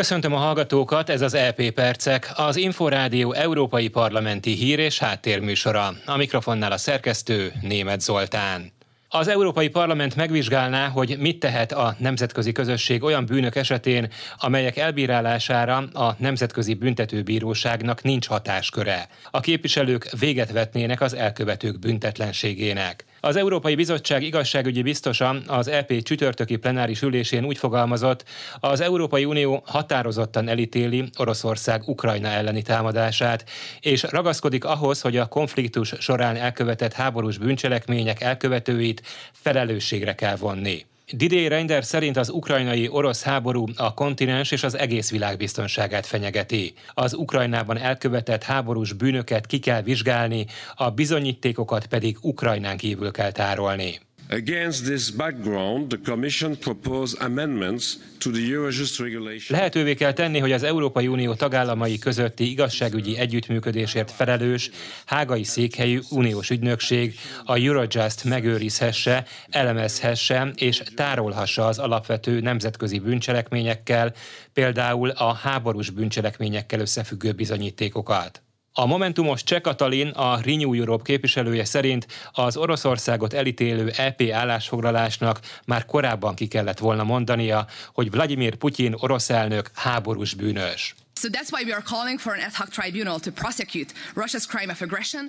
Köszöntöm a hallgatókat, ez az EP Percek, az Inforádió Európai Parlamenti Hír és Háttérműsora. A mikrofonnál a szerkesztő Német Zoltán. Az Európai Parlament megvizsgálná, hogy mit tehet a nemzetközi közösség olyan bűnök esetén, amelyek elbírálására a Nemzetközi Büntetőbíróságnak nincs hatásköre. A képviselők véget vetnének az elkövetők büntetlenségének. Az Európai Bizottság igazságügyi biztosa az EP csütörtöki plenáris ülésén úgy fogalmazott, az Európai Unió határozottan elítéli Oroszország Ukrajna elleni támadását, és ragaszkodik ahhoz, hogy a konfliktus során elkövetett háborús bűncselekmények elkövetőit felelősségre kell vonni. Didier Reinders szerint az ukrajnai orosz háború a kontinens és az egész világ biztonságát fenyegeti. Az Ukrajnában elkövetett háborús bűnöket ki kell vizsgálni, a bizonyítékokat pedig Ukrajnán kívül kell tárolni. Against this background, the Commission proposed amendments to the Eurojust regulation. Lehetővé kell tenni, hogy az Európai Unió tagállamai közötti igazságügyi együttműködésért felelős hágai székhelyű uniós ügynökség a Eurojust megőrizhesse, elemezhesse és tárolhassa az alapvető nemzetközi bűncselekményekkel, például a háborús bűncselekményekkel összefüggő bizonyítékokat. A Momentumos Cseh Katalin, a Renew Europe képviselője szerint az Oroszországot elítélő EP állásfoglalásnak már korábban ki kellett volna mondania, hogy Vladimir Putyin orosz elnök háborús bűnös.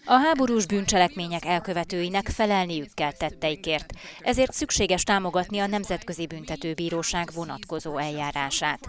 A háborús bűncselekmények elkövetőinek felelniük kell tetteikért, ezért szükséges támogatni a Nemzetközi Büntetőbíróság vonatkozó eljárását.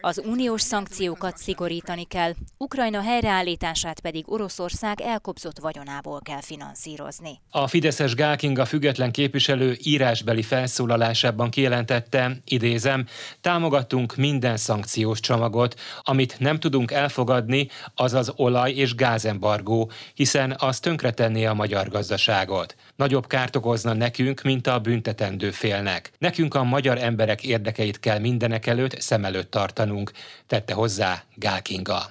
Az uniós szankciókat szigorítani kell, Ukrajna helyreállítását pedig Oroszország elkobzott vagyonából kell finanszírozni. A Fideszes Gálkinga független képviselő írásbeli felszólalásában kijelentette, idézem, támogatunk minden szankciós csomagot, amit nem tudunk elfogadni, az az olaj- és gázembargó, hiszen az tönkretenné a magyar gazdaságot. Nagyobb kárt okozna nekünk, mint a büntetendő félnek. Nekünk a magyar emberek érdekeit kell mindenek előtt szem előtt tartanunk, tette hozzá Gál Kinga.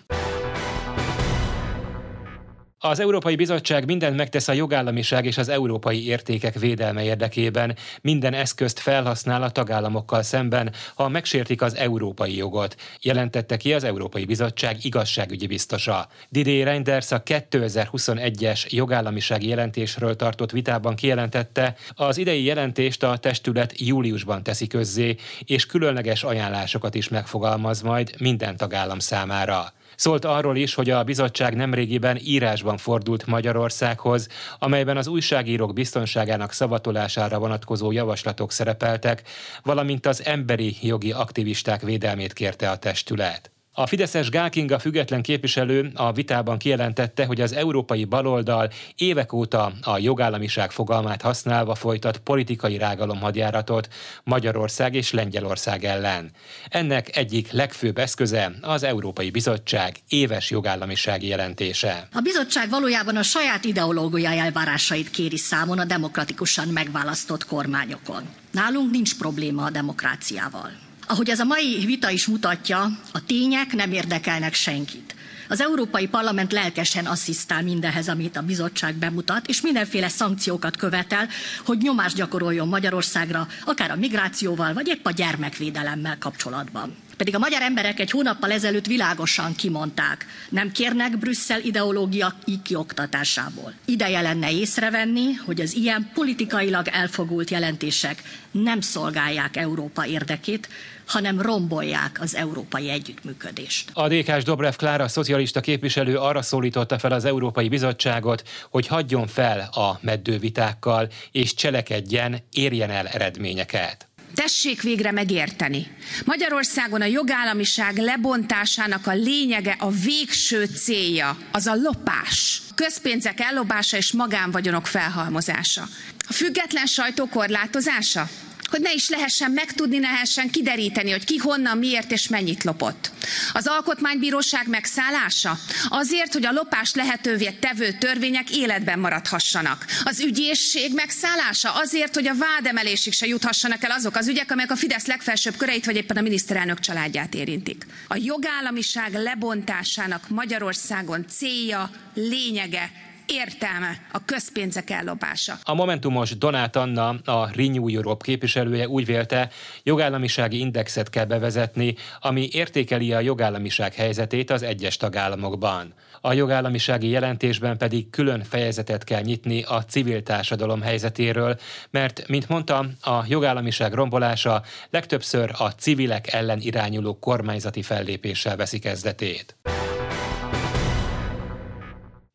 Az Európai Bizottság mindent megtesz a jogállamiság és az európai értékek védelme érdekében, minden eszközt felhasznál a tagállamokkal szemben, ha megsértik az európai jogot, jelentette ki az Európai Bizottság igazságügyi biztosa. Didier Reinders a 2021-es jogállamisági jelentésről tartott vitában kijelentette, az idei jelentést a testület júliusban teszi közzé, és különleges ajánlásokat is megfogalmaz majd minden tagállam számára. Szólt arról is, hogy a bizottság nemrégiben írásban fordult Magyarországhoz, amelyben az újságírók biztonságának szavatolására vonatkozó javaslatok szerepeltek, valamint az emberi jogi aktivisták védelmét kérte a testület. A Fideszes Gálkinga független képviselő a vitában kijelentette, hogy az európai baloldal évek óta a jogállamiság fogalmát használva folytat politikai rágalomhadjáratot Magyarország és Lengyelország ellen. Ennek egyik legfőbb eszköze az Európai Bizottság éves jogállamisági jelentése. A bizottság valójában a saját ideológiai elvárásait kéri számon a demokratikusan megválasztott kormányokon. Nálunk nincs probléma a demokráciával. Ahogy ez a mai vita is mutatja, a tények nem érdekelnek senkit. Az Európai Parlament lelkesen asszisztál mindenhez, amit a bizottság bemutat, és mindenféle szankciókat követel, hogy nyomást gyakoroljon Magyarországra, akár a migrációval, vagy épp a gyermekvédelemmel kapcsolatban. Pedig a magyar emberek egy hónappal ezelőtt világosan kimondták, nem kérnek Brüsszel ideológia kioktatásából. Ideje lenne észrevenni, hogy az ilyen politikailag elfogult jelentések nem szolgálják Európa érdekét, hanem rombolják az európai együttműködést. A DK-s Dobrev Klára szocialista képviselő arra szólította fel az Európai Bizottságot, hogy hagyjon fel a meddővitákkal, és cselekedjen, érjen el eredményeket. Tessék végre megérteni. Magyarországon a jogállamiság lebontásának a lényege, a végső célja, az a lopás. Közpénzek ellopása és magánvagyonok felhalmozása. A független sajtó korlátozása? hogy ne is lehessen megtudni, ne lehessen kideríteni, hogy ki honnan, miért és mennyit lopott. Az alkotmánybíróság megszállása azért, hogy a lopás lehetővé tevő törvények életben maradhassanak. Az ügyészség megszállása azért, hogy a vádemelésig se juthassanak el azok az ügyek, amelyek a Fidesz legfelsőbb köreit vagy éppen a miniszterelnök családját érintik. A jogállamiság lebontásának Magyarországon célja, lényege értelme a közpénzek ellopása. A Momentumos Donát Anna, a Renew Europe képviselője úgy vélte, jogállamisági indexet kell bevezetni, ami értékeli a jogállamiság helyzetét az egyes tagállamokban. A jogállamisági jelentésben pedig külön fejezetet kell nyitni a civil társadalom helyzetéről, mert, mint mondtam, a jogállamiság rombolása legtöbbször a civilek ellen irányuló kormányzati fellépéssel veszi kezdetét.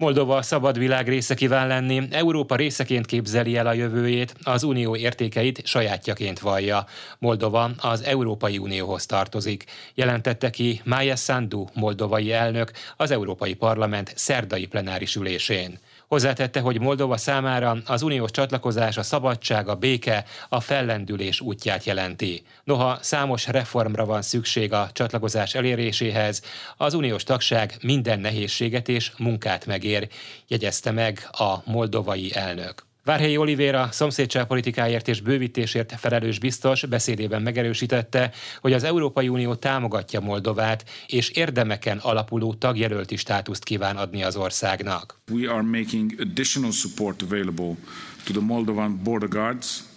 Moldova a szabad világ része kíván lenni, Európa részeként képzeli el a jövőjét, az unió értékeit sajátjaként vallja. Moldova az Európai Unióhoz tartozik, jelentette ki Mája Sandu, moldovai elnök, az Európai Parlament szerdai plenáris ülésén. Hozzátette, hogy Moldova számára az uniós csatlakozás a szabadság, a béke, a fellendülés útját jelenti. Noha számos reformra van szükség a csatlakozás eléréséhez, az uniós tagság minden nehézséget és munkát megér, jegyezte meg a moldovai elnök. Várhelyi Olivéra szomszédságpolitikáért és bővítésért felelős biztos beszédében megerősítette, hogy az Európai Unió támogatja Moldovát, és érdemeken alapuló tagjelölti státuszt kíván adni az országnak. We are making additional support available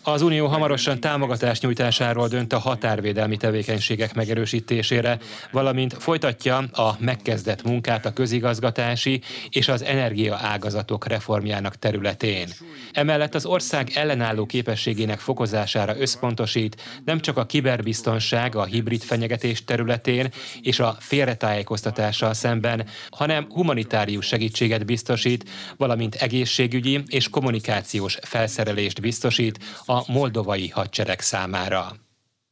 az Unió hamarosan támogatás nyújtásáról dönt a határvédelmi tevékenységek megerősítésére, valamint folytatja a megkezdett munkát a közigazgatási és az energia ágazatok reformjának területén. Emellett az ország ellenálló képességének fokozására összpontosít nem csak a kiberbiztonság, a hibrid fenyegetés területén és a félretájékoztatással szemben, hanem humanitárius segítséget biztosít, valamint egészségügyi és kommunikációs felszerelést biztosít a moldovai hadsereg számára.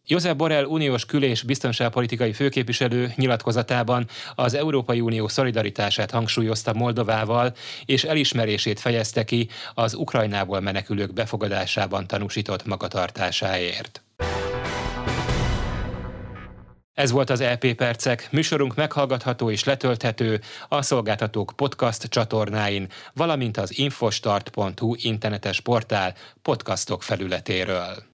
József Borrell uniós kül- és biztonságpolitikai főképviselő nyilatkozatában az Európai Unió szolidaritását hangsúlyozta Moldovával, és elismerését fejezte ki az Ukrajnából menekülők befogadásában tanúsított magatartásáért. Ez volt az EP Percek, műsorunk meghallgatható és letölthető a szolgáltatók podcast csatornáin, valamint az infostart.hu internetes portál podcastok felületéről.